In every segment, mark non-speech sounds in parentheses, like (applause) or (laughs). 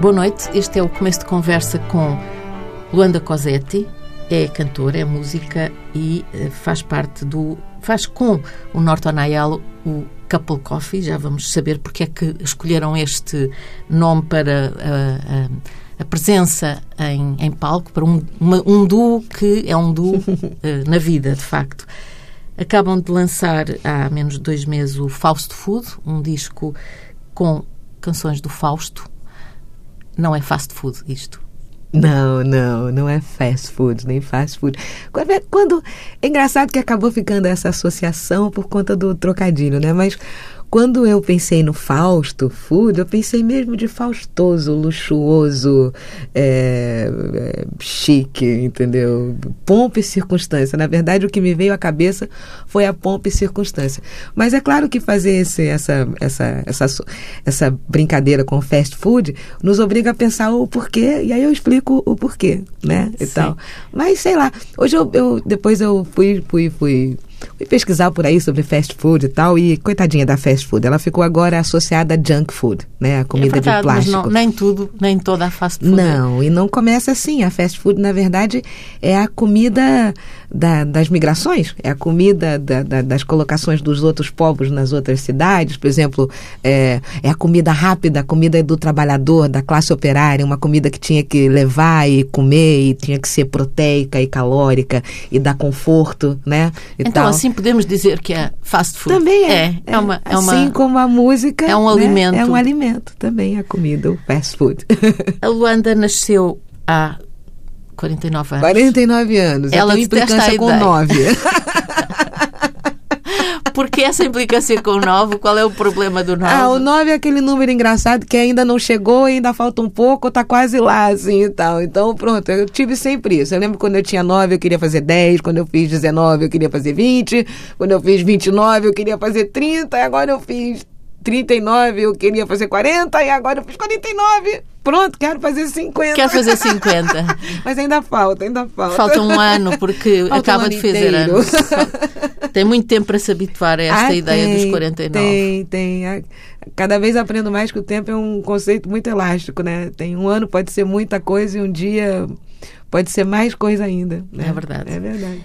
Boa noite, este é o começo de conversa com Luanda Cosetti, é cantora, é música e eh, faz parte do. faz com o Norton Ayalo o Couple Coffee. Já vamos saber porque é que escolheram este nome para a, a, a presença em, em, palco, para um, uma, um duo que é um duo (laughs) eh, na vida, de facto. Acabam de lançar há menos de dois meses o Fausto Food, um disco com canções do Fausto. Não é fast food isto. Não, não, não é fast food, nem fast food. Quando, é, quando, é engraçado que acabou ficando essa associação por conta do trocadilho, né? Mas quando eu pensei no Fausto Food, eu pensei mesmo de faustoso, luxuoso, é, é, chique, entendeu? Pompa e circunstância. Na verdade, o que me veio à cabeça foi a pompa e circunstância. Mas é claro que fazer esse, essa, essa, essa, essa brincadeira com fast food nos obriga a pensar o porquê, e aí eu explico o porquê, né? E tal. Mas sei lá, hoje eu, eu depois eu fui, fui, fui Fui pesquisar por aí sobre fast food e tal, e coitadinha da fast food, ela ficou agora associada a junk food, né? A comida é verdade, de plástico. Mas não, nem tudo, nem toda a fast food. Não, e não começa assim. A fast food, na verdade, é a comida da, das migrações, é a comida da, da, das colocações dos outros povos nas outras cidades. Por exemplo, é, é a comida rápida, a comida do trabalhador, da classe operária, uma comida que tinha que levar e comer, e tinha que ser proteica e calórica, e dar conforto, né? E então, tal assim podemos dizer que é fast food. Também é. É, é, uma, é uma, assim como a música. É um né? alimento. É um alimento também, a comida, o fast food. (laughs) a Luanda nasceu há 49 anos. 49 anos. Ela tem implicância com 9. (laughs) (laughs) Porque essa implicância com o 9, qual é o problema do 9? Ah, o 9 é aquele número engraçado que ainda não chegou, ainda falta um pouco, tá quase lá, assim e tal. Então, pronto, eu tive sempre isso. Eu lembro quando eu tinha 9, eu queria fazer 10, quando eu fiz 19, eu queria fazer 20, quando eu fiz 29, eu queria fazer 30, e agora eu fiz 39, eu queria fazer 40 e agora eu fiz 49. Pronto, quero fazer 50. Quero fazer 50. (laughs) Mas ainda falta, ainda falta. Falta um ano, porque falta acaba um de fazer inteiro. anos. Tem muito tempo para se habituar a esta ah, ideia tem, dos 49. Tem, tem. Cada vez aprendo mais que o tempo é um conceito muito elástico, né? Tem um ano, pode ser muita coisa e um dia pode ser mais coisa ainda. Né? É verdade. É verdade.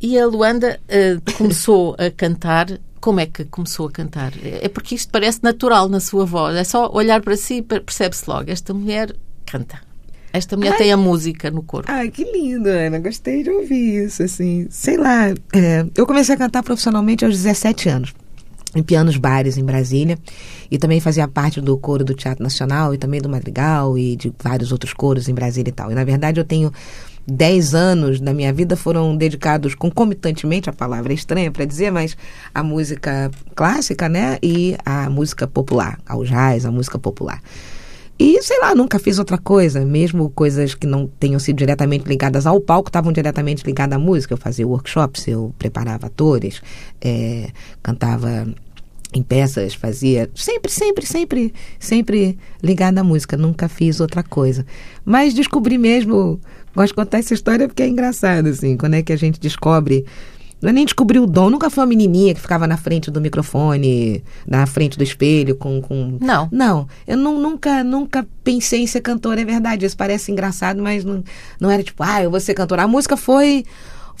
E a Luanda uh, começou a cantar como é que começou a cantar? É porque isto parece natural na sua voz. É só olhar para si e percebe-se logo. Esta mulher canta. Esta mulher Ai, tem a música no corpo. Ai, que lindo, Ana. Gostei de ouvir isso, assim. Sei lá, é, eu comecei a cantar profissionalmente aos 17 anos. Em pianos bares em Brasília. E também fazia parte do coro do Teatro Nacional e também do Madrigal e de vários outros coros em Brasília e tal. E, na verdade, eu tenho dez anos da minha vida foram dedicados concomitantemente, a palavra é estranha para dizer, mas a música clássica, né? E a música popular, ao jazz, a música popular. E, sei lá, nunca fiz outra coisa, mesmo coisas que não tenham sido diretamente ligadas ao palco, estavam diretamente ligadas à música. Eu fazia workshops, eu preparava atores, é, cantava em peças, fazia sempre, sempre, sempre, sempre ligada à música. Nunca fiz outra coisa. Mas descobri mesmo Gosto de contar essa história porque é engraçado, assim, quando é que a gente descobre. Não é nem descobrir o dom, nunca foi uma menininha que ficava na frente do microfone, na frente do espelho, com. com... Não. Não. Eu não, nunca, nunca pensei em ser cantora, é verdade. Isso parece engraçado, mas não, não era tipo, ah, eu vou ser cantora. A música foi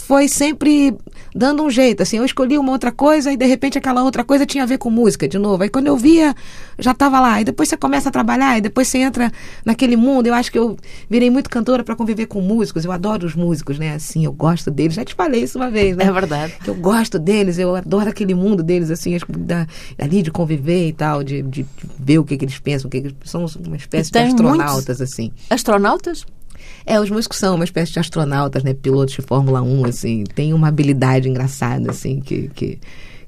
foi sempre dando um jeito, assim, eu escolhi uma outra coisa e de repente aquela outra coisa tinha a ver com música de novo. Aí quando eu via, já estava lá. E depois você começa a trabalhar e depois você entra naquele mundo. Eu acho que eu virei muito cantora para conviver com músicos. Eu adoro os músicos, né? Assim, eu gosto deles. Já te falei isso uma vez, né? É verdade. Que eu gosto deles, eu adoro aquele mundo deles, assim, da, ali de conviver e tal, de, de, de ver o que, que eles pensam, o que, que eles são uma espécie de astronautas, assim. Astronautas? É, os músicos são uma espécie de astronautas, né? Pilotos de Fórmula 1, assim. Tem uma habilidade engraçada, assim, que... que,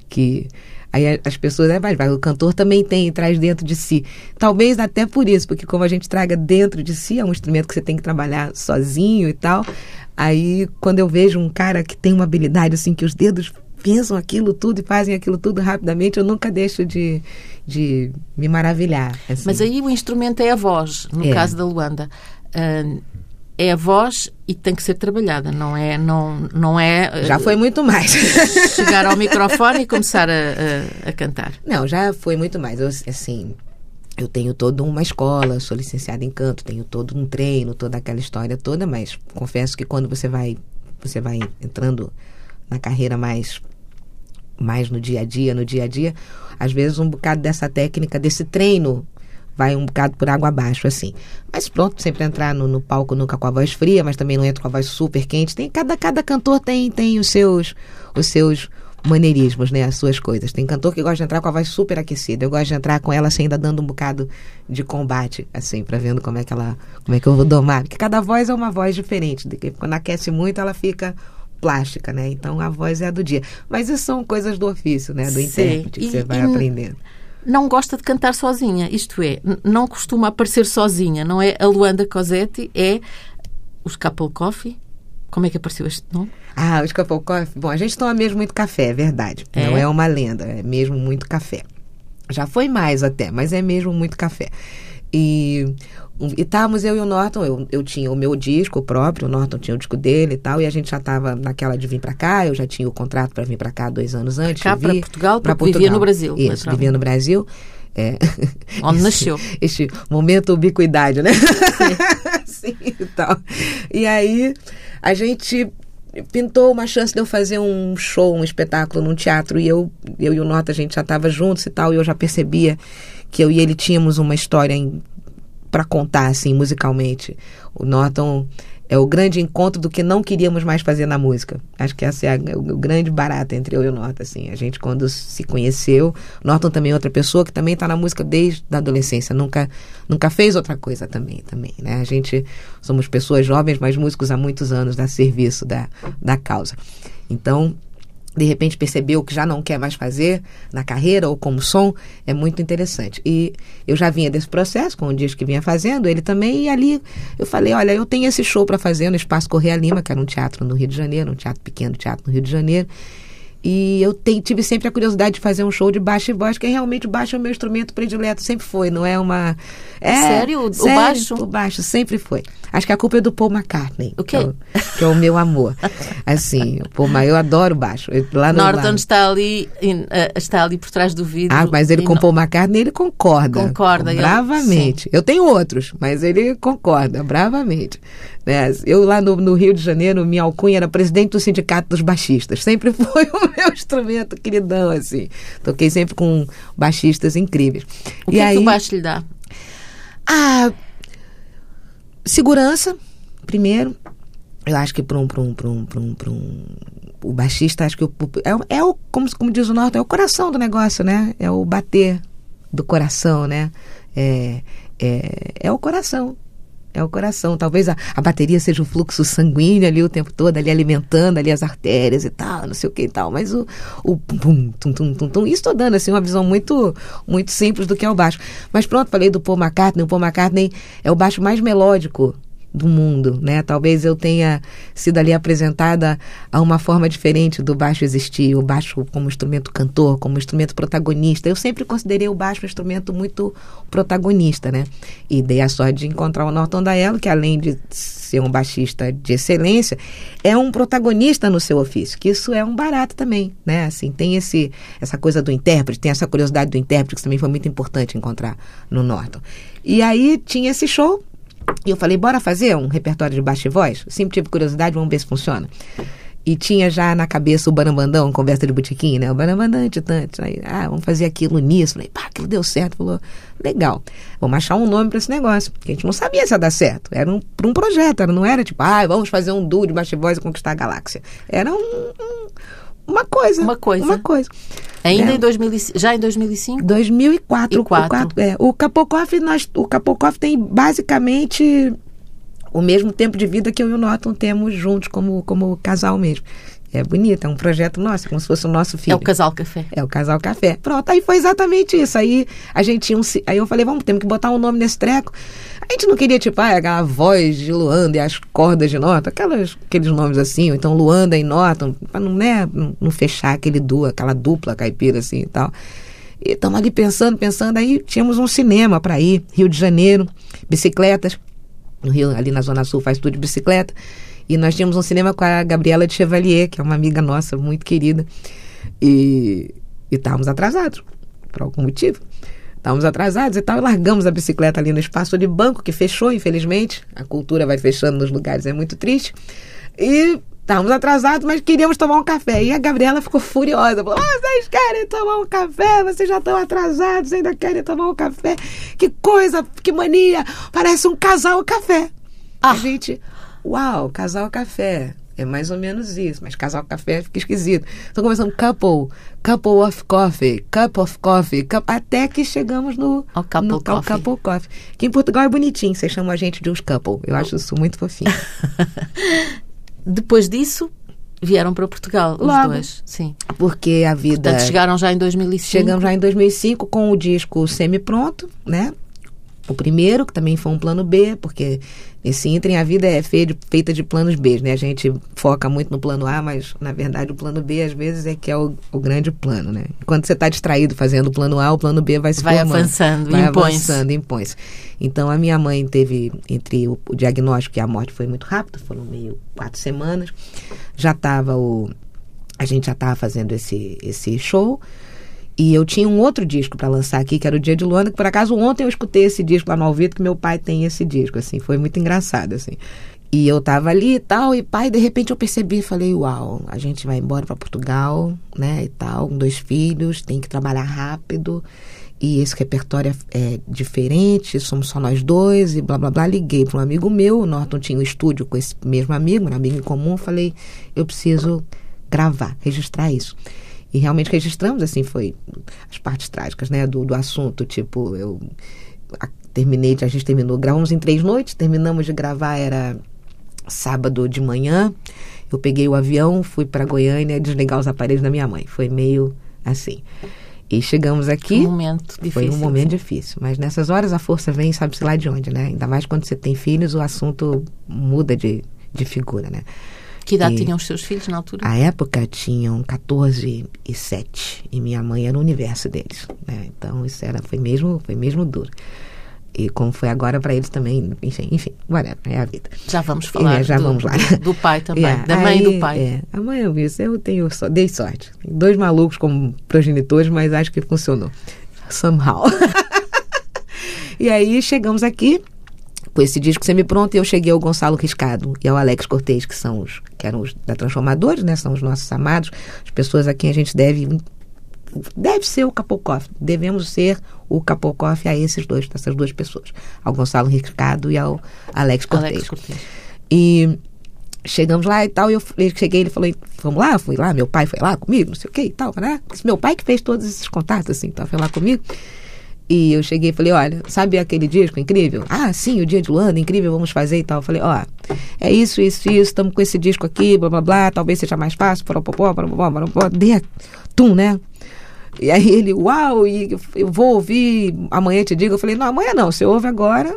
que Aí as pessoas, né, vai, vai, o cantor também tem, traz dentro de si. Talvez até por isso, porque como a gente traga dentro de si, é um instrumento que você tem que trabalhar sozinho e tal. Aí quando eu vejo um cara que tem uma habilidade assim, que os dedos pensam aquilo tudo e fazem aquilo tudo rapidamente, eu nunca deixo de, de me maravilhar. Assim. Mas aí o instrumento é a voz, no é. caso da Luanda. Uh, é a voz e tem que ser trabalhada, não é, não, não é... Já foi muito mais. (laughs) Chegar ao microfone e começar a, a, a, cantar. Não, já foi muito mais. Eu, assim, eu tenho toda uma escola, sou licenciada em canto, tenho todo um treino, toda aquela história toda, mas confesso que quando você vai você vai entrando na carreira mais mais no dia a dia, no dia a dia, às vezes um bocado dessa técnica, desse treino vai um bocado por água abaixo, assim. Mas pronto, sempre entrar no, no, palco nunca com a voz fria, mas também não entro com a voz super quente. Tem, cada, cada cantor tem, tem os seus os seus maneirismos, né? As suas coisas. Tem cantor que gosta de entrar com a voz super aquecida. Eu gosto de entrar com ela assim, ainda dando um bocado de combate, assim, para vendo como é que ela, como é que eu vou domar. Porque cada voz é uma voz diferente. Quando aquece muito, ela fica plástica, né? Então a voz é a do dia. Mas isso são coisas do ofício, né? Do Sim. intérprete que e, você vai aprendendo. Não gosta de cantar sozinha, isto é, não costuma aparecer sozinha, não é a Luanda Cosetti, é os Couple Coffee. Como é que apareceu este nome? Ah, os Couple Coffee. Bom, a gente toma mesmo muito café, é verdade. É? Não é uma lenda, é mesmo muito café. Já foi mais até, mas é mesmo muito café. E e estávamos eu e o Norton, eu, eu tinha o meu disco próprio, o Norton tinha o disco dele e tal, e a gente já estava naquela de vir para cá, eu já tinha o contrato para vir para cá dois anos antes. Cá para Portugal, para Portugal. vivia no Brasil. Isso, vivia no Brasil. É. Onde (laughs) nasceu. Este momento ubiquidade, né? Sim. (laughs) Sim, e tal. E aí a gente pintou uma chance de eu fazer um show, um espetáculo num teatro e eu, eu e o Norton a gente já estava juntos e tal, e eu já percebia que eu e ele tínhamos uma história em para contar, assim, musicalmente. O Norton é o grande encontro do que não queríamos mais fazer na música. Acho que essa é a, o, grande barato entre eu e o Norton, assim. A gente, quando se conheceu, Norton também é outra pessoa que também está na música desde a adolescência. Nunca, nunca fez outra coisa também, também, né? A gente somos pessoas jovens, mas músicos há muitos anos da serviço da, da causa. Então, de repente percebeu que já não quer mais fazer na carreira ou como som, é muito interessante. E eu já vinha desse processo, com o disco que vinha fazendo, ele também, e ali eu falei, olha, eu tenho esse show para fazer no Espaço Correia Lima, que era um teatro no Rio de Janeiro, um teatro pequeno, teatro no Rio de Janeiro, e eu te, tive sempre a curiosidade de fazer um show de baixo e voz, que realmente o baixo é o meu instrumento predileto, sempre foi, não é uma... É, sério? O sério, baixo? O baixo, sempre foi. Acho que a culpa é do Paul McCartney. O quê? Que é o, que é o meu amor. Assim, o Paul, eu adoro baixo. Lá no, Norton lá... está ali, eh, está ali por trás do vidro. Ah, mas ele com o Paul McCartney, ele concorda. Concorda. Bravamente. Eu, eu tenho outros, mas ele concorda, bravamente. Né? Eu lá no, no, Rio de Janeiro, minha alcunha era presidente do sindicato dos baixistas. Sempre (laughs) foi o meu instrumento queridão, assim. Toquei sempre com baixistas incríveis. O que, e é aí, que o baixo lhe dá? Ah, segurança, primeiro. Eu acho que para um, um, um, um, um, o baixista, acho que o, é, é o, como, como diz o Norte, é o coração do negócio, né? É o bater do coração, né? É, é, é o coração é o coração. Talvez a, a bateria seja o fluxo sanguíneo ali o tempo todo, ali alimentando ali as artérias e tal, não sei o que e tal. Mas o, o pum, tum, tum, tum, tum, isso estou dando assim uma visão muito, muito simples do que é o baixo. Mas pronto, falei do Paul McCartney. O Paul McCartney é o baixo mais melódico do mundo, né? Talvez eu tenha sido ali apresentada a uma forma diferente do baixo existir, o baixo como instrumento cantor, como instrumento protagonista. Eu sempre considerei o baixo um instrumento muito protagonista, né? E dei a sorte de encontrar o Norton Daello, que além de ser um baixista de excelência, é um protagonista no seu ofício, que isso é um barato também, né? Assim, tem esse essa coisa do intérprete, tem essa curiosidade do intérprete que também foi muito importante encontrar no Norton. E aí tinha esse show e eu falei, bora fazer um repertório de baixo e voz? sempre tive curiosidade, vamos ver se funciona. E tinha já na cabeça o Banambandão, conversa de botiquim, né? O Banambandante, tanto. Aí, ah, vamos fazer aquilo nisso. Falei, pá, aquilo deu certo. Falou, legal. Vamos achar um nome para esse negócio. Porque a gente não sabia se ia dar certo. Era um, um projeto, era, não era tipo, ah, vamos fazer um duo de baixo e voz e conquistar a galáxia. Era um, um uma coisa. Uma coisa. Uma coisa. Ainda é. em 2000, já em 2005? 2004. O, quatro, é. o Kapokoff, nós, o Kapokoff tem basicamente o mesmo tempo de vida que eu e o Norton temos juntos como, como casal mesmo. É bonito, é um projeto nosso, como se fosse o nosso filho. É o Casal Café. É o Casal Café. Pronto, aí foi exatamente isso. Aí a gente tinha um. Aí eu falei, vamos, temos que botar um nome nesse treco. A gente não queria, tipo, ah, aquela voz de Luanda e as cordas de nota, aquelas, aqueles nomes assim, ou então Luanda e nota, para não, né, não, não fechar aquele duo, aquela dupla caipira assim e tal. E estamos ali pensando, pensando, aí tínhamos um cinema para ir, Rio de Janeiro, bicicletas. No Rio, ali na Zona Sul, faz tudo de bicicleta. E nós tínhamos um cinema com a Gabriela de Chevalier, que é uma amiga nossa muito querida. E, estávamos atrasados, por algum motivo. estávamos atrasados e tal, e largamos a bicicleta ali no espaço de banco, que fechou, infelizmente. A cultura vai fechando nos lugares, é muito triste. E estávamos atrasados, mas queríamos tomar um café. E a Gabriela ficou furiosa. Falou: oh, vocês querem tomar um café? Vocês já estão atrasados, ainda querem tomar um café? Que coisa, que mania! Parece um casal café. Ah. A gente, uau, casal café. É mais ou menos isso, mas casal café fica esquisito. Então começando couple, couple of coffee, cup of coffee, cup, até que chegamos no, couple, no coffee. couple coffee. Que em Portugal é bonitinho, vocês chamam a gente de uns couple. Eu acho isso muito fofinho. (laughs) Depois disso, vieram para Portugal os Logo. dois. Sim. Porque a vida. Portanto, chegaram já em 2005. Chegamos já em 2005 com o disco semi-pronto, né? O primeiro, que também foi um plano B, porque nesse ínterim a vida é feita de planos B, né? A gente foca muito no plano A, mas na verdade o plano B às vezes é que é o, o grande plano, né? Quando você está distraído fazendo o plano A, o plano B vai se vai formando. avançando, vai impõe avançando, impõe-se. Então a minha mãe teve, entre o, o diagnóstico e a morte foi muito rápido, foram meio quatro semanas. Já estava o. A gente já estava fazendo esse, esse show. E eu tinha um outro disco para lançar aqui, que era o Dia de Luanda, que por acaso ontem eu escutei esse disco lá no Alvito, que meu pai tem esse disco, assim, foi muito engraçado, assim. E eu tava ali e tal, e pai, de repente eu percebi falei, uau, a gente vai embora para Portugal, né, e tal, com dois filhos, tem que trabalhar rápido, e esse repertório é, é diferente, somos só nós dois, e blá blá blá. Liguei para um amigo meu, o Norton tinha um estúdio com esse mesmo amigo, um amigo em comum, falei, eu preciso gravar, registrar isso. E realmente registramos, assim, foi as partes trágicas, né, do, do assunto. Tipo, eu a, terminei, a gente terminou, gravamos em três noites, terminamos de gravar, era sábado de manhã. Eu peguei o avião, fui para Goiânia desligar os aparelhos da minha mãe. Foi meio assim. E chegamos aqui. Um momento difícil. Foi um momento sim. difícil. Mas nessas horas a força vem, sabe-se lá de onde, né? Ainda mais quando você tem filhos, o assunto muda de, de figura, né? Que idade E- tinham os seus filhos na altura? A época tinham 14 e 7 e minha mãe era o universo deles, né? Então isso era foi mesmo foi mesmo duro. E como foi agora para eles também, enfim, enfim, whatever, é a vida. Já vamos falar É, já do, vamos lá. do, pai (laughs) também, É, da mãe e aí, do pai. É, a mãe eu vi isso, eu tenho só, dei sorte. Dois malucos como progenitores, mas acho que funcionou. Somehow. (laughs) e aí chegamos aqui com esse disco semi-pronto e eu cheguei ao Gonçalo Riscado e ao Alex Cortez, que são os que eram os da Transformadores, né? São os nossos amados, as pessoas a quem a gente deve deve ser o Capocoff. Devemos ser o Capocoff a esses dois, essas duas pessoas, ao Gonçalo Riscado e ao Alex Cortez. Alex Cortez. E chegamos lá e tal, e eu cheguei, ele falou, vamos lá, fui lá, meu pai foi lá comigo, não sei o que e tal, né? Meu pai que fez todos esses contatos, assim, então foi lá comigo. E eu cheguei e falei, olha, sabe aquele disco incrível? Ah, sim, o dia de Luanda, incrível, vamos fazer e tal. Eu falei, ó, é isso, isso, isso, estamos com esse disco aqui, blá blá blá, talvez seja mais fácil, poropopó, poropopó, poropopó, dê tum, né? E aí ele, uau, e eu vou ouvir, amanhã te digo. Eu falei, não, amanhã não, você ouve agora,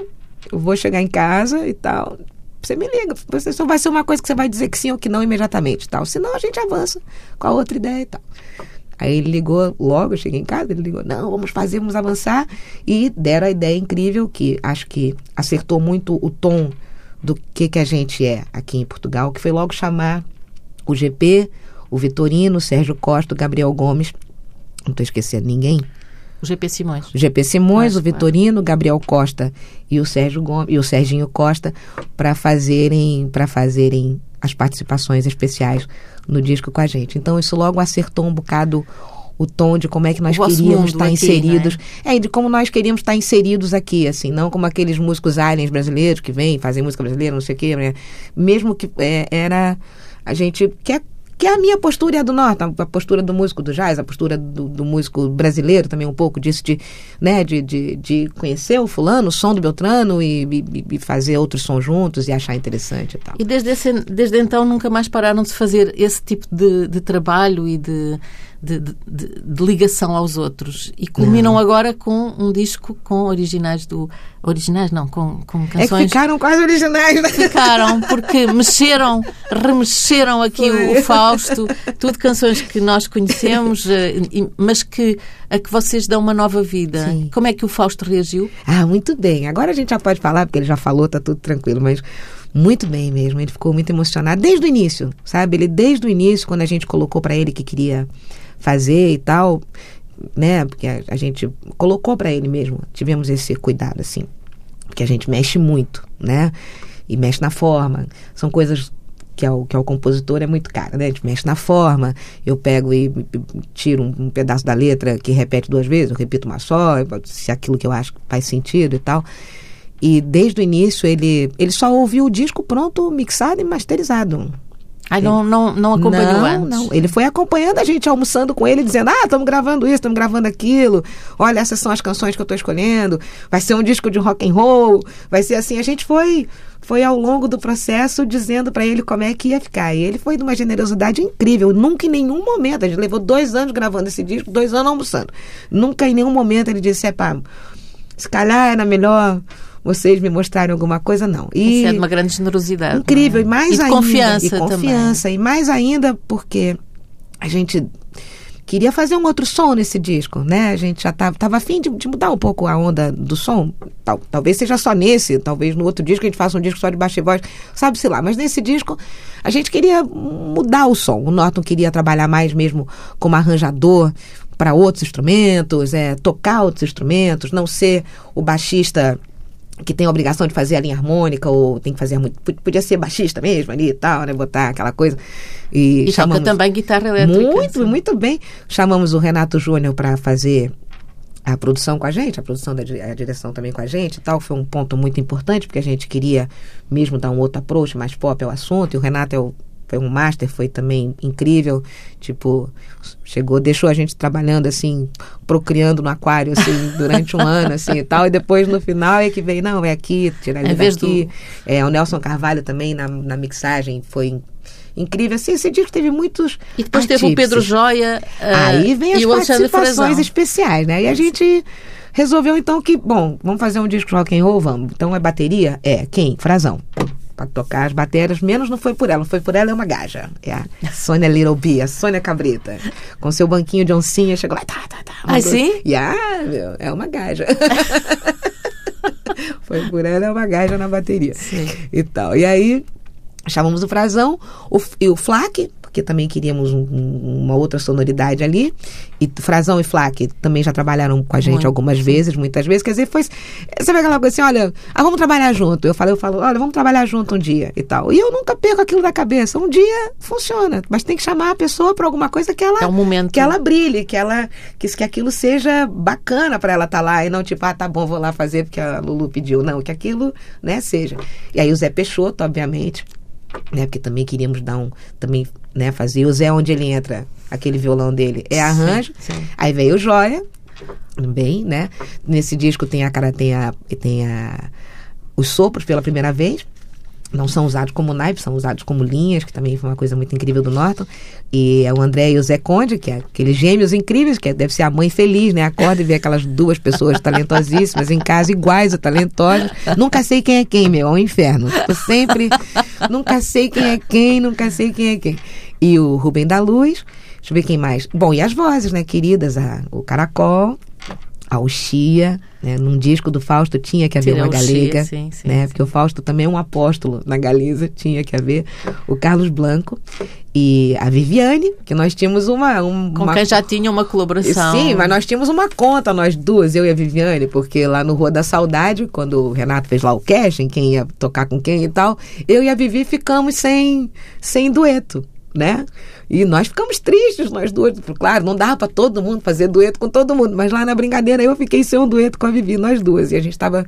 eu vou chegar em casa e tal. Você me liga, você só vai ser uma coisa que você vai dizer que sim ou que não imediatamente tal. Senão a gente avança com a outra ideia e tal. Aí ele ligou logo, eu cheguei em casa, ele ligou, não, vamos fazer, vamos avançar. E deram a ideia incrível que acho que acertou muito o tom do que, que a gente é aqui em Portugal, que foi logo chamar o GP, o Vitorino, o Sérgio Costa, o Gabriel Gomes, não estou esquecendo ninguém, O GP Simões. o GP Simões, Claro, o Vitorino, o Gabriel Costa e o Sérgio Gomes, e o Serginho Costa para fazerem para fazerem as participações especiais no disco com a gente. Então isso logo acertou um bocado o tom de como é que nós queríamos estar aqui, inseridos. É, e de como nós queríamos estar inseridos aqui, assim, não como aqueles músicos aliens brasileiros que vêm, fazem música brasileira, não sei o quê, né? Mesmo que é, era a gente quer que é a minha postura e a do Norte, a postura do músico do jazz, a postura do, do músico brasileiro também um pouco disso de, né, de, de, de conhecer o fulano, o som do Beltrano e, e, e fazer outros sons juntos e achar interessante e tal. E desde, esse, desde então nunca mais pararam de fazer esse tipo de, de trabalho e de, de, de- de- ligação aos outros. E culminam agora com um disco com originais do. Originais não, com, com É canções. ficaram quase originais, né? Ficaram, porque mexeram, remexeram aqui o, o Fausto, tudo canções que nós conhecemos, eh, mas que a que vocês dão uma nova vida. Sim. Como é que o Fausto reagiu? Ah, muito bem. Agora a gente já pode falar, porque ele já falou, tá tudo tranquilo, mas muito bem mesmo. Ele ficou muito emocionado desde o início, sabe? Ele, desde o início, quando a gente colocou para ele que queria fazer e tal, né? Porque a, a gente colocou para ele mesmo, tivemos esse cuidado, assim. Porque a gente mexe muito, né? E mexe na forma. São coisas que é o, que é o compositor é muito caro, né? A gente mexe na forma, eu pego e tiro um, um, pedaço da letra que repete duas vezes, eu repito uma só, se aquilo que eu acho faz sentido e tal. E desde o início ele, ele só ouviu o disco pronto, mixado e masterizado. Aí não, não, não acompanhou não, antes? Não, ele foi acompanhando a gente, almoçando com ele, dizendo, ah, estamos gravando isso, estamos gravando aquilo, olha, essas são as canções que eu estou escolhendo, vai ser um disco de rock and roll, vai ser assim, a gente foi foi ao longo do processo dizendo para ele como é que ia ficar. E ele foi de uma generosidade incrível. Nunca em nenhum momento, a gente levou dois anos gravando esse disco, dois anos almoçando. Nunca em nenhum momento ele disse, é pá, se calhar era melhor vocês me mostrarem alguma coisa, não. E Isso é uma grande generosidade. Incrível, é? e mais e ainda. Confiança e confiança. Também. E mais ainda porque a gente queria fazer um outro som nesse disco, né? A gente já estava tava afim de, de, mudar um pouco a onda do som. Tal, talvez seja só nesse, talvez no outro disco a gente faça um disco só de baixo e voz, sabe-se lá. Mas nesse disco a gente queria mudar o som. O Norton queria trabalhar mais mesmo como arranjador para outros instrumentos, é, tocar outros instrumentos, não ser o baixista que tem a obrigação de fazer a linha harmônica ou tem que fazer muito. Podia ser baixista mesmo ali e tal, né? Botar aquela coisa. E, e chamamos, toca também guitarra elétrica. Muito, assim. muito bem. Chamamos o Renato Júnior para fazer a produção com a gente, a produção da a direção também com a gente e tal. Foi um ponto muito importante, porque a gente queria mesmo dar um outro approach mais pop ao assunto. E o Renato é o foi um master, foi também incrível. Tipo, chegou, deixou a gente trabalhando assim, procriando no aquário, assim, (laughs) durante um ano, assim e tal. E depois no final é que veio, não, é aqui, tira ali é daqui. Do... É, o Nelson Carvalho também na, na mixagem foi incrível. Assim, esse disco teve muitos. E depois teve o Pedro Joia. Uh, Aí vem as participações especiais, né? E a gente resolveu então que, bom, vamos fazer um disco rock and roll, vamos. Então é bateria? É, quem? Frazão para tocar as baterias, menos não foi por ela, não foi por ela, é uma gaja. É a Sônia Little B, a Sônia Cabrita. Com seu banquinho de oncinha, chegou lá, tá, tá, tá. Ah, sim? E ah, meu, é uma gaja. (laughs) foi por ela, é uma gaja na bateria. Sim. E tal. E aí, chamamos o Frazão o, e o Flaque, porque também queríamos um, uma outra sonoridade ali. E Frazão e Flaque também já trabalharam com a gente Muito. algumas vezes, muitas vezes. Quer dizer, foi. Você vê aquela coisa assim, olha, ah, vamos trabalhar junto. Eu falo, eu falo, olha, vamos trabalhar junto um dia e tal. E eu nunca perco aquilo da cabeça. Um dia funciona, mas tem que chamar a pessoa para alguma coisa que ela. É um momento. Que ela brilhe, que ela. Que, que aquilo seja bacana para ela estar tá lá e não tipo, ah, tá bom, vou lá fazer porque a Lulu pediu. Não, que aquilo, né, seja. E aí o Zé Peixoto, obviamente né? Porque também queríamos dar um, também, né, fazer o Zé onde ele entra, aquele violão dele é arranjo. Sim, sim. Aí veio o Joia, também, né? Nesse disco tem a cara tem a tem a os sopros pela primeira vez não são usados como naipes, são usados como linhas, que também foi uma coisa muito incrível do Norton. E é o André e o Zé Conde, que é aqueles gêmeos incríveis, que é, deve ser a mãe feliz, né? Acorda e vê aquelas duas pessoas talentosíssimas em casa, iguais a talentosas. Nunca sei quem é quem, meu, é um inferno. Eu sempre, nunca sei quem é quem, nunca sei quem é quem. E o Rubem da Luz, deixa eu ver quem mais. Bom, e as vozes, né, queridas? A, o Caracol, a Uxia, né? Num disco do Fausto tinha que haver uma galega, sim, sim, né? Sim. Porque o Fausto também é um apóstolo na Galiza, tinha que haver o Carlos Blanco e a Viviane, que nós tínhamos uma, um, com uma... quem já tinha uma colaboração. Sim, mas nós tínhamos uma conta nós duas, eu e a Viviane, porque lá no Rua da Saudade, quando o Renato fez lá o casting, quem ia tocar com quem e tal, eu e a Vivi ficamos sem sem dueto né? E nós ficamos tristes, nós duas. Claro, não dava para todo mundo fazer dueto com todo mundo, mas lá na brincadeira eu fiquei sem um dueto com a Vivi, nós duas. E a gente estava.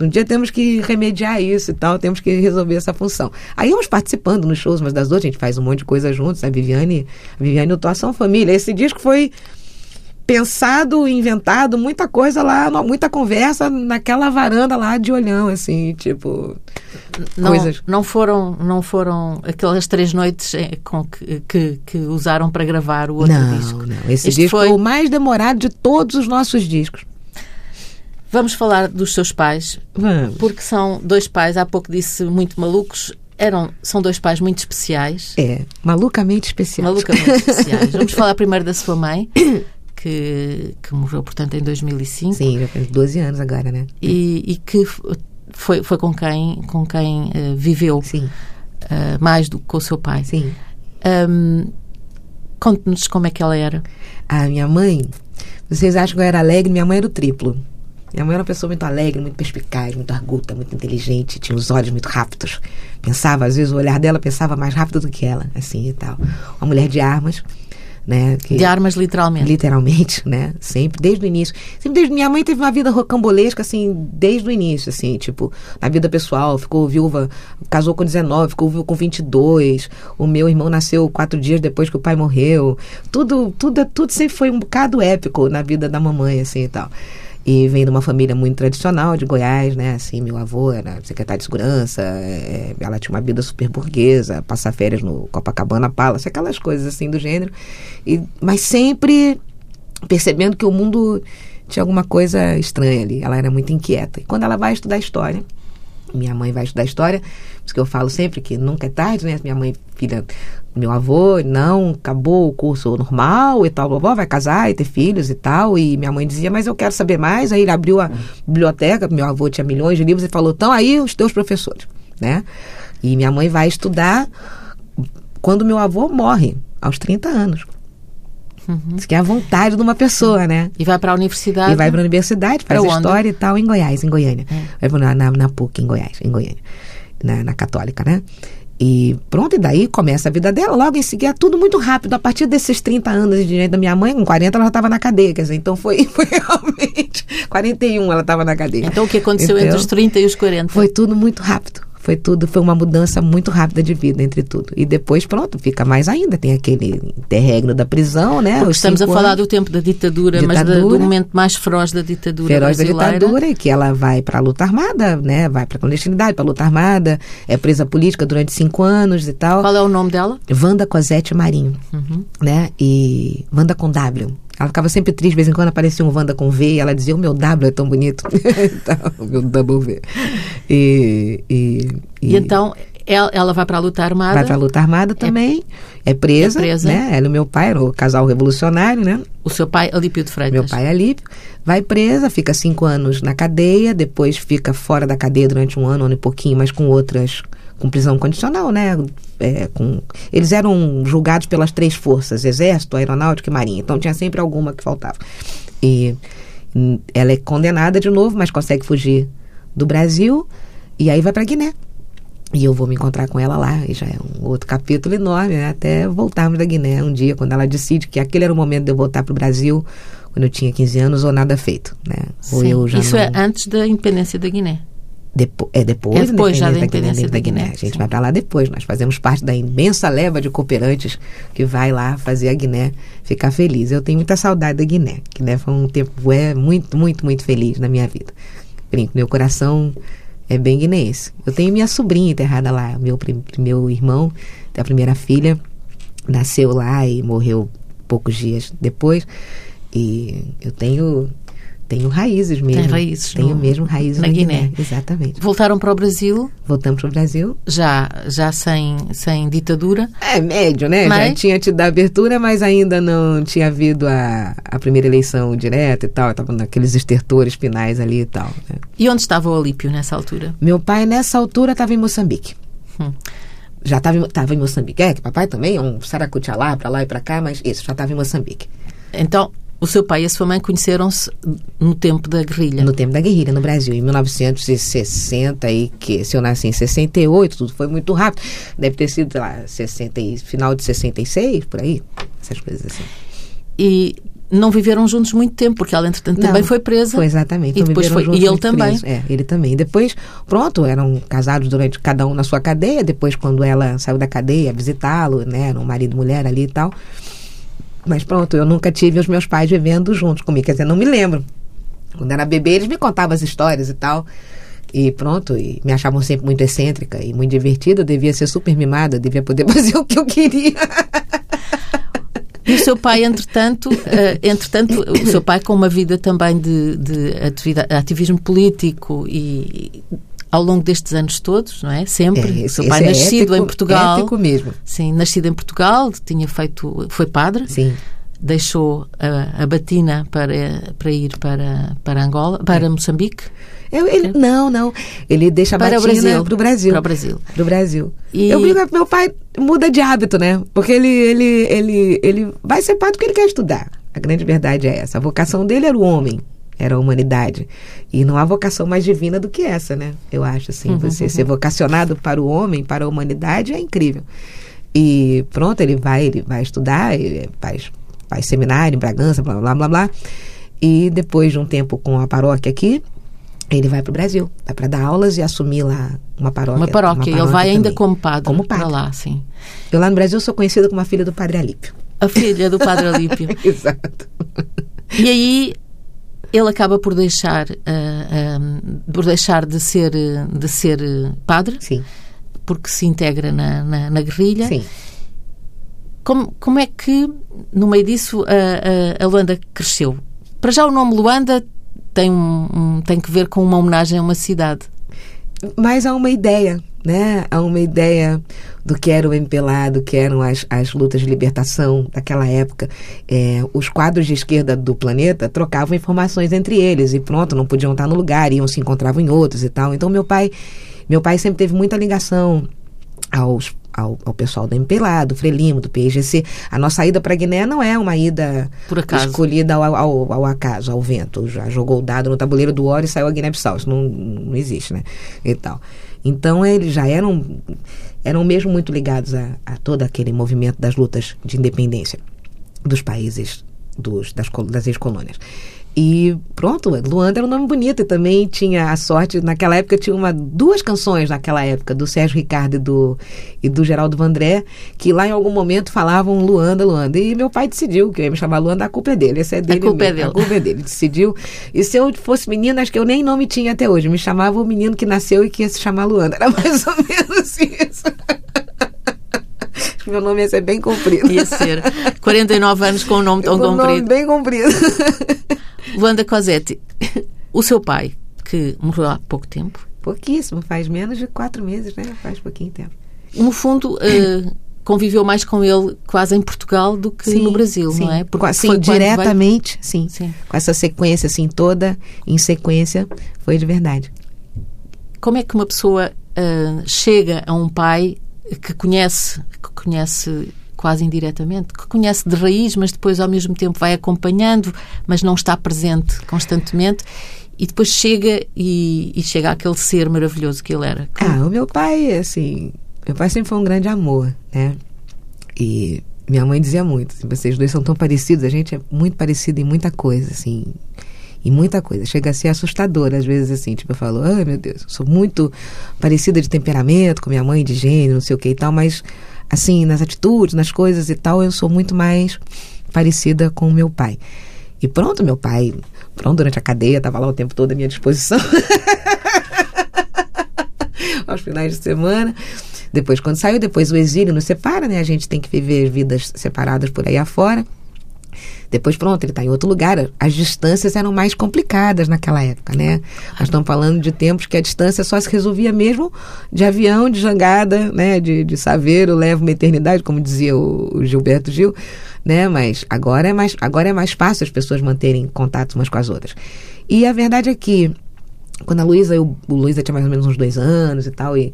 Um dia temos que remediar isso e tal, temos que resolver essa função. Aí vamos participando nos shows, mas das duas a gente faz um monte de coisa juntos. A Viviane, a Viviane e o Toação Família. Esse disco foi pensado, inventado, muita coisa lá, muita conversa naquela varanda lá de olhão, assim, tipo. Não, coisas. não foram não foram aquelas três noites eh, com que, que, que usaram para gravar o outro não, disco. Não, esse este disco foi o mais demorado de todos os nossos discos. Vamos falar dos seus pais, Vamos. porque são dois pais, há pouco disse muito malucos, eram, são dois pais muito especiais. É, malucamente especiais. Malucamente especiais. (laughs) Vamos falar primeiro da sua mãe, (coughs) que, que morreu, portanto, em 2005. Sim, já faz 12 anos agora, né? E, e que foi, foi com quem, com quem uh, viveu Sim. Uh, mais do que com o seu pai. Sim. Um, Conte-nos como é que ela era. A minha mãe Vocês acham que eu era alegre? Minha mãe era o triplo. Minha mãe era uma pessoa muito alegre, muito perspicaz, muito arguta, muito inteligente, tinha os olhos muito rápidos. Pensava, às vezes, o olhar dela pensava mais rápido do que ela, assim e tal. Uma mulher de armas, né? que- De armas, literalmente. Literalmente, né? Sempre, desde o início. Sempre desde minha mãe teve uma vida rocambolesca, assim, desde o início, assim, tipo, na vida pessoal, ficou viúva, casou com 19, ficou viúva com 22. O meu irmão nasceu quatro dias depois que o pai morreu. Tudo, tudo, tudo sempre foi um bocado épico na vida da mamãe, assim e tal. E vem de uma família muito tradicional de Goiás, né? Assim, meu avô era secretário de segurança, é, ela tinha uma vida super burguesa, passar férias no Copacabana Palace, aquelas coisas assim do gênero. E, mas sempre percebendo que o mundo tinha alguma coisa estranha ali. Ela era muito inquieta. E quando ela vai estudar história, minha mãe vai estudar história, por isso que eu falo sempre que nunca é tarde, né? Minha mãe, filha, meu avô, não, acabou o curso normal e tal, vovó vai casar e ter filhos e tal. E minha mãe dizia, mas eu quero saber mais. Aí ele abriu a biblioteca, meu avô tinha milhões de livros e falou, então aí os teus professores, né? E minha mãe vai estudar quando meu avô morre, aos 30 anos. Isso que é a vontade de uma pessoa, né? E vai para a universidade. E vai para a universidade, faz história e tal, em Goiás, em Goiânia. É. Vai na, na, na PUC, em Goiás, em Goiânia. Na, na Católica, né? E pronto, e daí começa a vida dela. Logo em seguida, tudo muito rápido. A partir desses 30 anos de direito da minha mãe, com 40 ela já estava na cadeia. Quer dizer, então foi, (laughs) foi realmente. 41 ela estava na cadeia. Então o que aconteceu Então, entre os 30 e os 40? Foi tudo muito rápido. Foi tudo, foi uma mudança muito rápida de vida entre tudo. E depois, pronto, fica mais ainda. Tem aquele interregno da prisão, né? Porque estamos a cinco falar anos. do tempo da ditadura, mas da- do Ditadura. momento mais feroz da ditadura feroz da brasileira. ditadura e que ela vai para a luta armada, né? Vai para clandestinidade, para luta armada, é presa política durante cinco anos e tal. Qual é o nome dela? Wanda Cosette Marinho, Uhum. né? E Wanda com W. Ela ficava sempre triste, de vez em quando aparecia um Wanda com V e ela dizia: O meu W é tão bonito. (laughs) Então, o meu double V. E, e, E, então ela, vai para a luta armada. vai para a luta armada também, é, presa, é presa. né? Ela e o meu pai, era o casal revolucionário, né? O seu pai, Alípio de Freitas. Meu pai é Alípio, vai presa, fica cinco anos na cadeia, depois fica fora da cadeia durante um ano, um ano e pouquinho, mas com outras, com prisão condicional, né? É, com, eles eram julgados pelas três forças, Exército, Aeronáutica e Marinha, então tinha sempre alguma que faltava. E ela é condenada de novo, mas consegue fugir do Brasil e aí vai para Guiné. E eu vou me encontrar com ela lá, e já é um outro capítulo enorme, né? até voltarmos da Guiné um dia, quando ela decide que aquele era o momento de eu voltar para o Brasil, quando eu tinha 15 anos, ou nada feito. Né? Ou Sim. eu já Isso não... é antes da independência da Guiné. Depo é depois, É depois já da independência independência da Guiné, A gente sim. vai para lá depois. Nós fazemos parte da imensa leva de cooperantes que vai lá fazer a Guiné ficar feliz. Eu tenho muita saudade da Guiné. Guiné foi um tempo é, muito, muito, muito feliz na minha vida. Brinco, meu coração é bem guineense. Eu tenho minha sobrinha enterrada lá. Meu, meu irmão, a primeira filha, nasceu lá e morreu poucos dias depois. E eu tenho tenho raízes mesmo. raízes Tenho no- mesmo raízes na na, Guiné. Guiné. Exatamente. Voltaram para o Brasil, Voltamos para o Brasil. já, já sem, sem ditadura. É médio, né? Já Mas- tinha tido a abertura, mas ainda não tinha havido a, a primeira eleição direta e tal. Estava naqueles estertores finais ali e tal. né? E onde estava o Alípio nessa altura? Meu pai, nessa altura, estava em Moçambique. Hum. Já estava em, tava em Moçambique. É, que papai também é um saracutia lá, para lá e para cá, mas isso, já estava em Moçambique. Então, o seu pai e a sua mãe conheceram-se no tempo da guerrilha. No tempo da guerrilha no Brasil, em 1960 e que se eu nasci em 68, tudo foi muito rápido. Deve ter sido, sei lá, 60 e, final de 66, por aí. Essas coisas assim. E não viveram juntos muito tempo, porque ela, entretanto, também Não, foi presa. Foi exatamente. E depois foi- e ele também. presos. É, ele também. Depois, pronto, eram casados durante cada um na sua cadeia. Depois, quando ela saiu da cadeia, visitá-lo, né? Eram marido e mulher ali e tal. Mas pronto, eu nunca tive os meus pais vivendo juntos comigo. Quer dizer, não me lembro. Quando era bebê, eles me contavam as histórias e tal. E pronto, e me achavam sempre muito excêntrica e muito divertida. Eu devia ser super mimada, devia poder (laughs) fazer o que eu queria. E o seu pai, entretanto, eh, entretanto, o seu pai com uma vida também de, de ativismo político e ao longo destes anos todos, não é? Sempre. o esse- seu pai é nascido ético- em Portugal. Ético mesmo. Sim, nascido em Portugal, tinha feito, foi padre, Sim. deixou a, a batina para, para ir para, para Angola, para Moçambique. Eu- ele, não, não. Ele deixa a Para o batina Brasil. pro Brasil. Para o Brasil. Pro Brasil. E- Eu brinco que meu pai muda de hábito, né? Porque ele, ele, ele, ele vai ser padre porque ele quer estudar. A grande verdade é essa. A vocação dele era o homem, era a humanidade. E não há vocação mais divina do que essa, né? Eu acho assim. Uhum, você uhum. ser vocacionado para o homem, para a humanidade, é incrível. E pronto, ele vai, ele vai estudar, ele faz, faz seminário em Bragança, blá blá blá blá. E depois de um tempo com a paróquia aqui, ele vai para o Brasil, vai para dar aulas e assumir lá uma paróquia. Uma paróquia, uma paróquia ele vai também. ainda como padre. Como padre. lá, sim. Eu lá no Brasil sou conhecida como a filha do Padre Alípio. A filha do Padre (laughs) Alípio. Exato. E aí ele acaba por deixar, uh, por deixar de ser, de ser padre. Sim. Porque se integra na, na, na guerrilha. Sim. Como, como é que, no meio disso, a, a, a Luanda cresceu? Para já o nome Luanda tem, um, tem que ver com uma homenagem a uma cidade. Mas há uma ideia, né? Há uma ideia do que era o MPLA, do que eram as, as lutas de libertação daquela época. É, os quadros de esquerda do planeta trocavam informações entre eles e pronto, não podiam estar no lugar, iam se encontravam em outros e tal. Então meu pai, meu pai sempre teve muita ligação aos ao, ao pessoal da MPLA, do Frelimo, do PIGC. A nossa ida para Guiné não é uma ida escolhida ao, ao, ao, acaso, ao vento. Já jogou o dado no tabuleiro do Oro e saiu a Guiné-Bissau. Isso não, não existe, né? E tal. Então eles já eram, eram mesmo muito ligados a, a todo aquele movimento das lutas de independência dos países dos, das, das ex-colônias. E pronto, Luanda era um nome bonito e também tinha a sorte, naquela época tinha uma, duas canções naquela época, do Sérgio Ricardo e do, e do Geraldo Vandré, que lá em algum momento falavam Luanda, Luanda. E meu pai decidiu que eu ia me chamar Luanda, a culpa é dele, essa é dele. A culpa mesmo, é dele. A culpa é dele, decidiu. E se eu fosse menina, acho que eu nem nome tinha até hoje, me chamava o menino que nasceu e que ia se chamar Luanda. Era mais ou (laughs) menos isso. Meu nome ia ser bem comprido. Ia ser. 49 anos com um nome tão com comprido. Nome bem comprido. Luanda Cosetti, o seu pai, que morreu há pouco tempo. Pouquíssimo, faz menos de quatro meses, né? Faz pouquinho tempo. No fundo, uh, conviveu mais com ele quase em Portugal do que sim, no Brasil, sim. não é? Porque sim, diretamente, sim. sim. Com essa sequência, assim, toda em sequência, foi de verdade. Como é que uma pessoa uh, chega a um pai que conhece, que conhece quase indiretamente, que conhece de raiz, mas depois ao mesmo tempo vai acompanhando, mas não está presente constantemente. E depois chega e, e chega àquele ser maravilhoso que ele era. Como... Ah, o meu pai, assim, meu pai sempre foi um grande amor, né? E minha mãe dizia muito, assim, vocês dois são tão parecidos, a gente é muito parecido em muita coisa, assim, em muita coisa. Chega a ser assustador, às vezes, assim, tipo, eu falo, ai meu Deus, eu sou muito parecida de temperamento com minha mãe, de gênero, não sei o que e tal, mas assim, nas atitudes, nas coisas e tal, eu sou muito mais parecida com meu pai. E pronto, meu pai, pronto, durante a cadeia, estava lá o tempo todo à minha disposição. (laughs) Aos finais de semana. Depois, quando saiu, depois o exílio nos separa, né? A gente tem que viver vidas separadas por aí afora. Depois, pronto, ele está em outro lugar. As distâncias eram mais complicadas naquela época, né? Nós estamos falando de tempos que a distância só se resolvia mesmo de avião, de jangada, né? De, de saveiro, leva uma eternidade, como dizia o, o Gilberto Gil, né? Mas agora é, mais, agora é mais fácil as pessoas manterem contato umas com as outras. E a verdade é que, quando a Luísa, o, o Luísa tinha mais ou menos uns dois anos e tal, e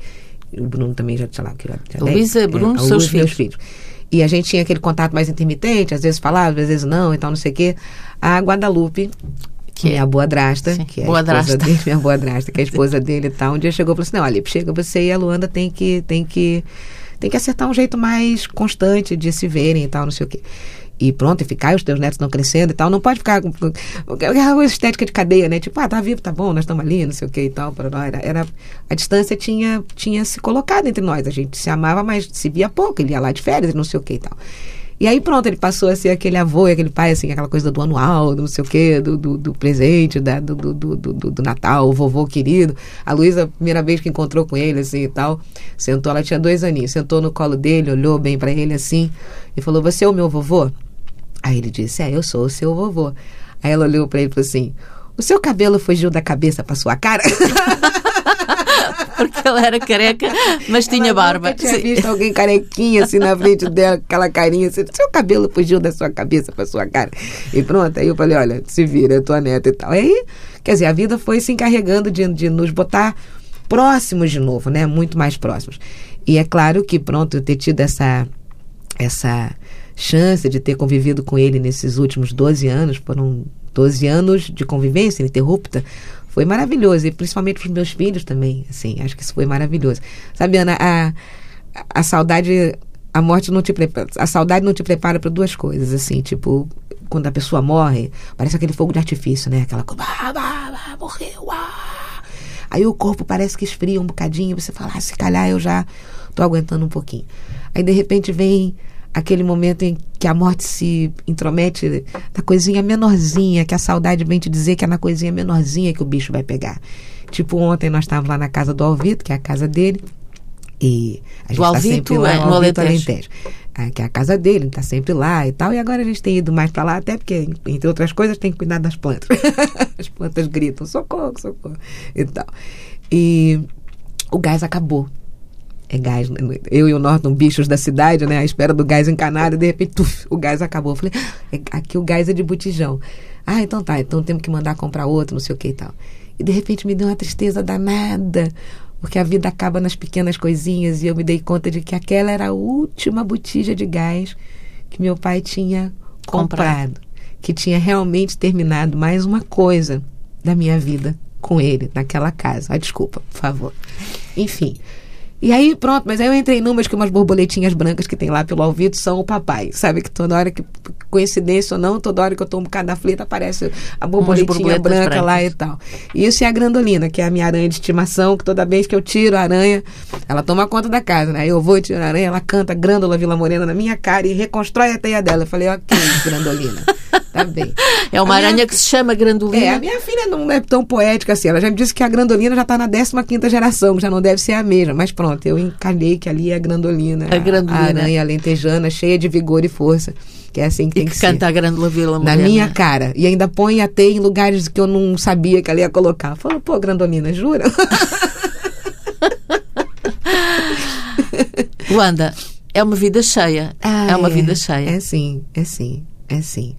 o Bruno também já, sei lá, que já, já Luísa, Bruno, é, seus filhos. filhos. E a gente tinha aquele contato mais intermitente, às vezes falava, às vezes não, e tal, não sei o quê. A Guadalupe, que é a boa drasta, Sim, que é boa a esposa drasta. dele, minha boa drasta, que é a esposa dele e tal, um dia chegou e falou assim, não, olha, chega você e a Luanda tem que, tem que, tem que acertar um jeito mais constante de se verem e tal, não sei o quê e pronto, e ficar, os teus netos estão crescendo e tal. Não pode ficar com aquela estética de cadeia, né? Tipo, ah, tá vivo, tá bom, nós estamos ali, não sei o que e tal. Era, era, a distância tinha, tinha se colocado entre nós. A gente se amava, mas se via pouco. Ele ia lá de férias, não sei o que e tal. E aí pronto, ele passou a ser aquele avô e aquele pai, assim, aquela coisa do anual, do não sei o quê, do, do, do presente, da, do, do, do, do, Natal, o vovô querido. A Luísa, primeira vez que encontrou com ele, assim, e tal, sentou, ela tinha dois aninhos, sentou no colo dele, olhou bem para ele, assim, e falou, você é o meu vovô? Aí ele disse: É, eu sou o seu vovô. Aí ela olhou para ele e falou assim: O seu cabelo fugiu da cabeça para sua cara? (laughs) Porque ela era careca, mas tinha ela barba. Eu tinha visto alguém carequinha assim na frente dela, aquela carinha assim, seu cabelo fugiu da sua cabeça para sua cara. E pronto, aí eu falei, olha, se vira, é tua neta e tal. E aí, quer dizer, a vida foi se encarregando de, de nos botar próximos de novo, né? Muito mais próximos. E é claro que, pronto, eu ter tido essa essa chance de ter convivido com ele nesses últimos 12 anos, foram 12 anos de convivência ininterrupta, foi maravilhoso. E principalmente para os meus filhos também, assim, acho que isso foi maravilhoso. Sabe, Ana, a, a saudade, a morte não te prepara, a saudade não te prepara para duas coisas, assim, tipo, quando a pessoa morre, parece aquele fogo de artifício, né? Aquela coisa, ah, ah, ah, morreu, ah. Aí o corpo parece que esfria um bocadinho, você fala, ah, se calhar eu já tô aguentando um pouquinho. Aí de repente vem aquele momento em que a morte se intromete na coisinha menorzinha, que a saudade vem te dizer que é na coisinha menorzinha que o bicho vai pegar. Tipo, ontem nós estávamos lá na casa do Alvito, que é a casa dele, e a gente está sempre lá é, no Alvito Alentejo. Alentejo. Ah, que é a casa dele, está sempre lá e tal. E agora a gente tem ido mais para lá, até porque, entre outras coisas, tem que cuidar das plantas. (laughs) As plantas gritam, socorro, socorro e tal. E o gás acabou é gás. Né? Eu e o Norton, bichos da cidade, né? À espera do gás encanado, e de repente, tuf, o gás acabou. Eu falei, ah, é, aqui o gás é de botijão. Ah, então tá, então temos que mandar comprar outro, não sei o que e tal. E de repente me deu uma tristeza danada, porque a vida acaba nas pequenas coisinhas, e eu me dei conta de que aquela era a última botija de gás que meu pai tinha comprado. comprado que tinha realmente terminado mais uma coisa da minha vida com ele naquela casa. Ah, desculpa, por favor. Enfim. E aí, pronto, mas aí eu entrei numas que umas borboletinhas brancas que tem lá pelo ouvido são o papai. Sabe que toda hora que, coincidência ou não, toda hora que eu tô um bocado aflita, aparece a borboletinha branca brancas. lá e tal. E isso é a grandolina, que é a minha aranha de estimação, que toda vez que eu tiro a aranha, ela toma conta da casa, né? Eu vou e tiro a aranha, ela canta Grândola Vila Morena na minha cara e reconstrói a teia dela. Eu falei, ok, (laughs) grandolina. Tá bem. É uma a aranha minha... que se chama grandolina. É, a minha filha não é tão poética assim. Ela já me disse que a grandolina já está na 15 geração, já não deve ser a mesma. Mas pronto, eu encalhei que ali é a grandolina. A grandolina. A aranha alentejana, cheia de vigor e força. Que é assim que e tem que, que canta ser. a Grândola Vila Na minha cara. E ainda põe a teia em lugares que eu não sabia que ela ia colocar. Falou, pô, grandolina, jura? (laughs) Wanda, é uma vida cheia. Ah, é uma é, vida cheia. É sim, é sim, é sim.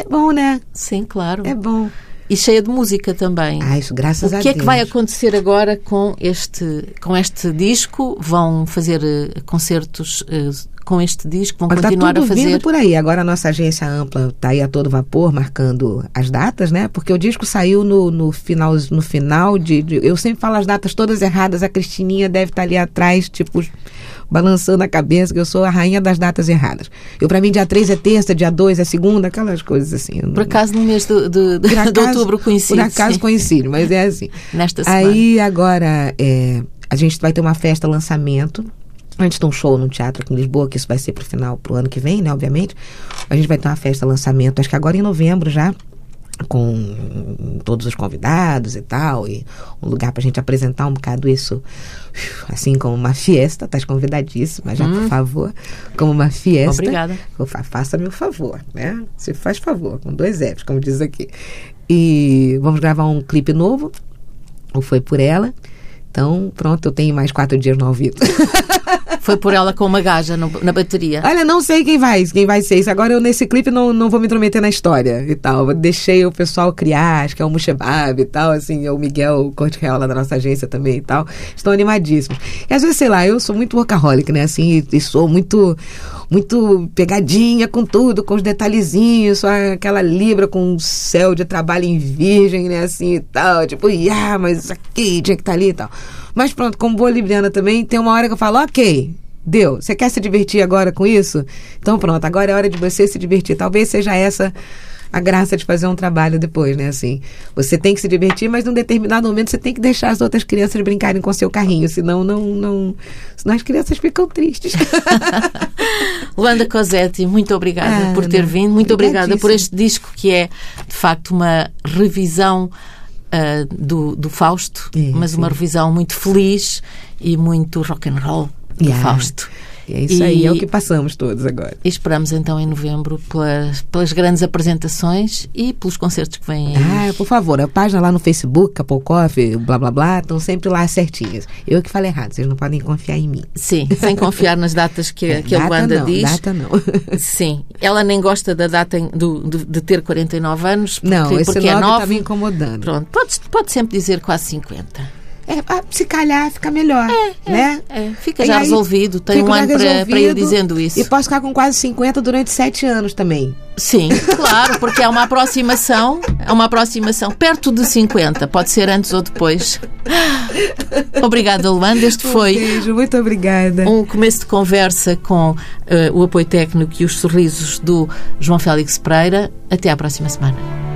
É bom, né? Sim, claro. É bom. E cheia de música também. Ah, isso, graças a Deus. O que é que vai acontecer agora com este, com este disco? Vão fazer uh, concertos uh, com este disco? Vão Olha, continuar tá tudo a fazer? Vindo por aí. Agora a nossa agência ampla está aí a todo vapor, marcando as datas, né? Porque o disco saiu no, no final, no final de, de, Eu sempre falo as datas todas erradas. A Cristininha deve estar tá ali atrás, tipo balançando a cabeça, que eu sou a rainha das datas erradas. Eu, para mim, dia 3 é terça, dia 2 é segunda, aquelas coisas assim. Por acaso, no mês de, de, de, acaso, de outubro coincide. Por acaso coincide, mas é assim. (laughs) Nesta semana. Aí, agora, é, a gente vai ter uma festa lançamento antes de um show no teatro aqui em Lisboa, que isso vai ser pro final, pro ano que vem, né, obviamente. A gente vai ter uma festa lançamento, acho que agora em novembro já, com todos os convidados e tal, e um lugar para a gente apresentar um bocado isso, assim como uma fiesta, estás convidadíssima já, hum. por favor, como uma fiesta. Obrigada. Faça-me o favor, né? Se faz favor, com dois Fs, como diz aqui. E vamos gravar um clipe novo, ou foi por ela. Então, pronto, eu tenho mais quatro dias no ouvido. (laughs) Foi por ela com uma gaja no, na bateria. Olha, não sei quem vai, quem vai ser isso. Agora eu nesse clipe não, não vou me intrometer na história e tal. Deixei o pessoal criar, acho que é o Mushebab e tal, assim, é o Miguel Corte Real lá da nossa agência também e tal. Estão animadíssimos. E às vezes, sei lá, eu sou muito workaholic, né? Assim, e, e sou muito muito pegadinha com tudo, com os detalhezinhos, só aquela libra com um céu de trabalho em virgem, né, assim e tal, tipo, ah, mas aqui tinha que estar tá ali e tal. Mas pronto, como boa libriana também, tem uma hora que eu falo, ok, deu, você quer se divertir agora com isso? Então pronto, agora é hora de você se divertir. Talvez seja essa a graça de fazer um trabalho depois, né? Assim, você tem que se divertir, mas num determinado momento você tem que deixar as outras crianças brincarem com seu carrinho, senão não, não, senão as crianças ficam tristes. (laughs) Luanda Cosetti, muito obrigada ah, por ter não, vindo, muito obrigada por este disco que é de facto uma revisão Uh, do, do Fausto, é, mas sim. uma revisão muito feliz e muito rock and roll do yeah. Fausto. É isso e, aí, é o que passamos todos agora. Esperamos então em novembro pelas, pelas grandes apresentações e pelos concertos que vêm aí. Ah, por favor, a página lá no Facebook, Capô Coffee, blá blá blá, estão sempre lá certinhas. Eu que falei errado, vocês não podem confiar em mim. Sim, sem confiar nas datas que, é, que a Luanda não, diz. Data não. (laughs) Sim, ela nem gosta da data do, de, de ter 49 anos. Porque, não, esse porque é nova. está me incomodando. Pronto, pode, pode sempre dizer quase 50. É, ah, se calhar fica melhor, né? É, fica E já aí, resolvido. Tem um ano para, ir dizendo isso. E posso ficar com quase 50 durante 7 anos também. Sim, claro, porque é uma aproximação, é uma aproximação perto de 50, pode ser antes ou depois. Obrigada, Luanda. Este Um foi beijo, muito obrigada. um começo de conversa com eh, o apoio técnico e os sorrisos do João Félix Pereira. Até à próxima semana.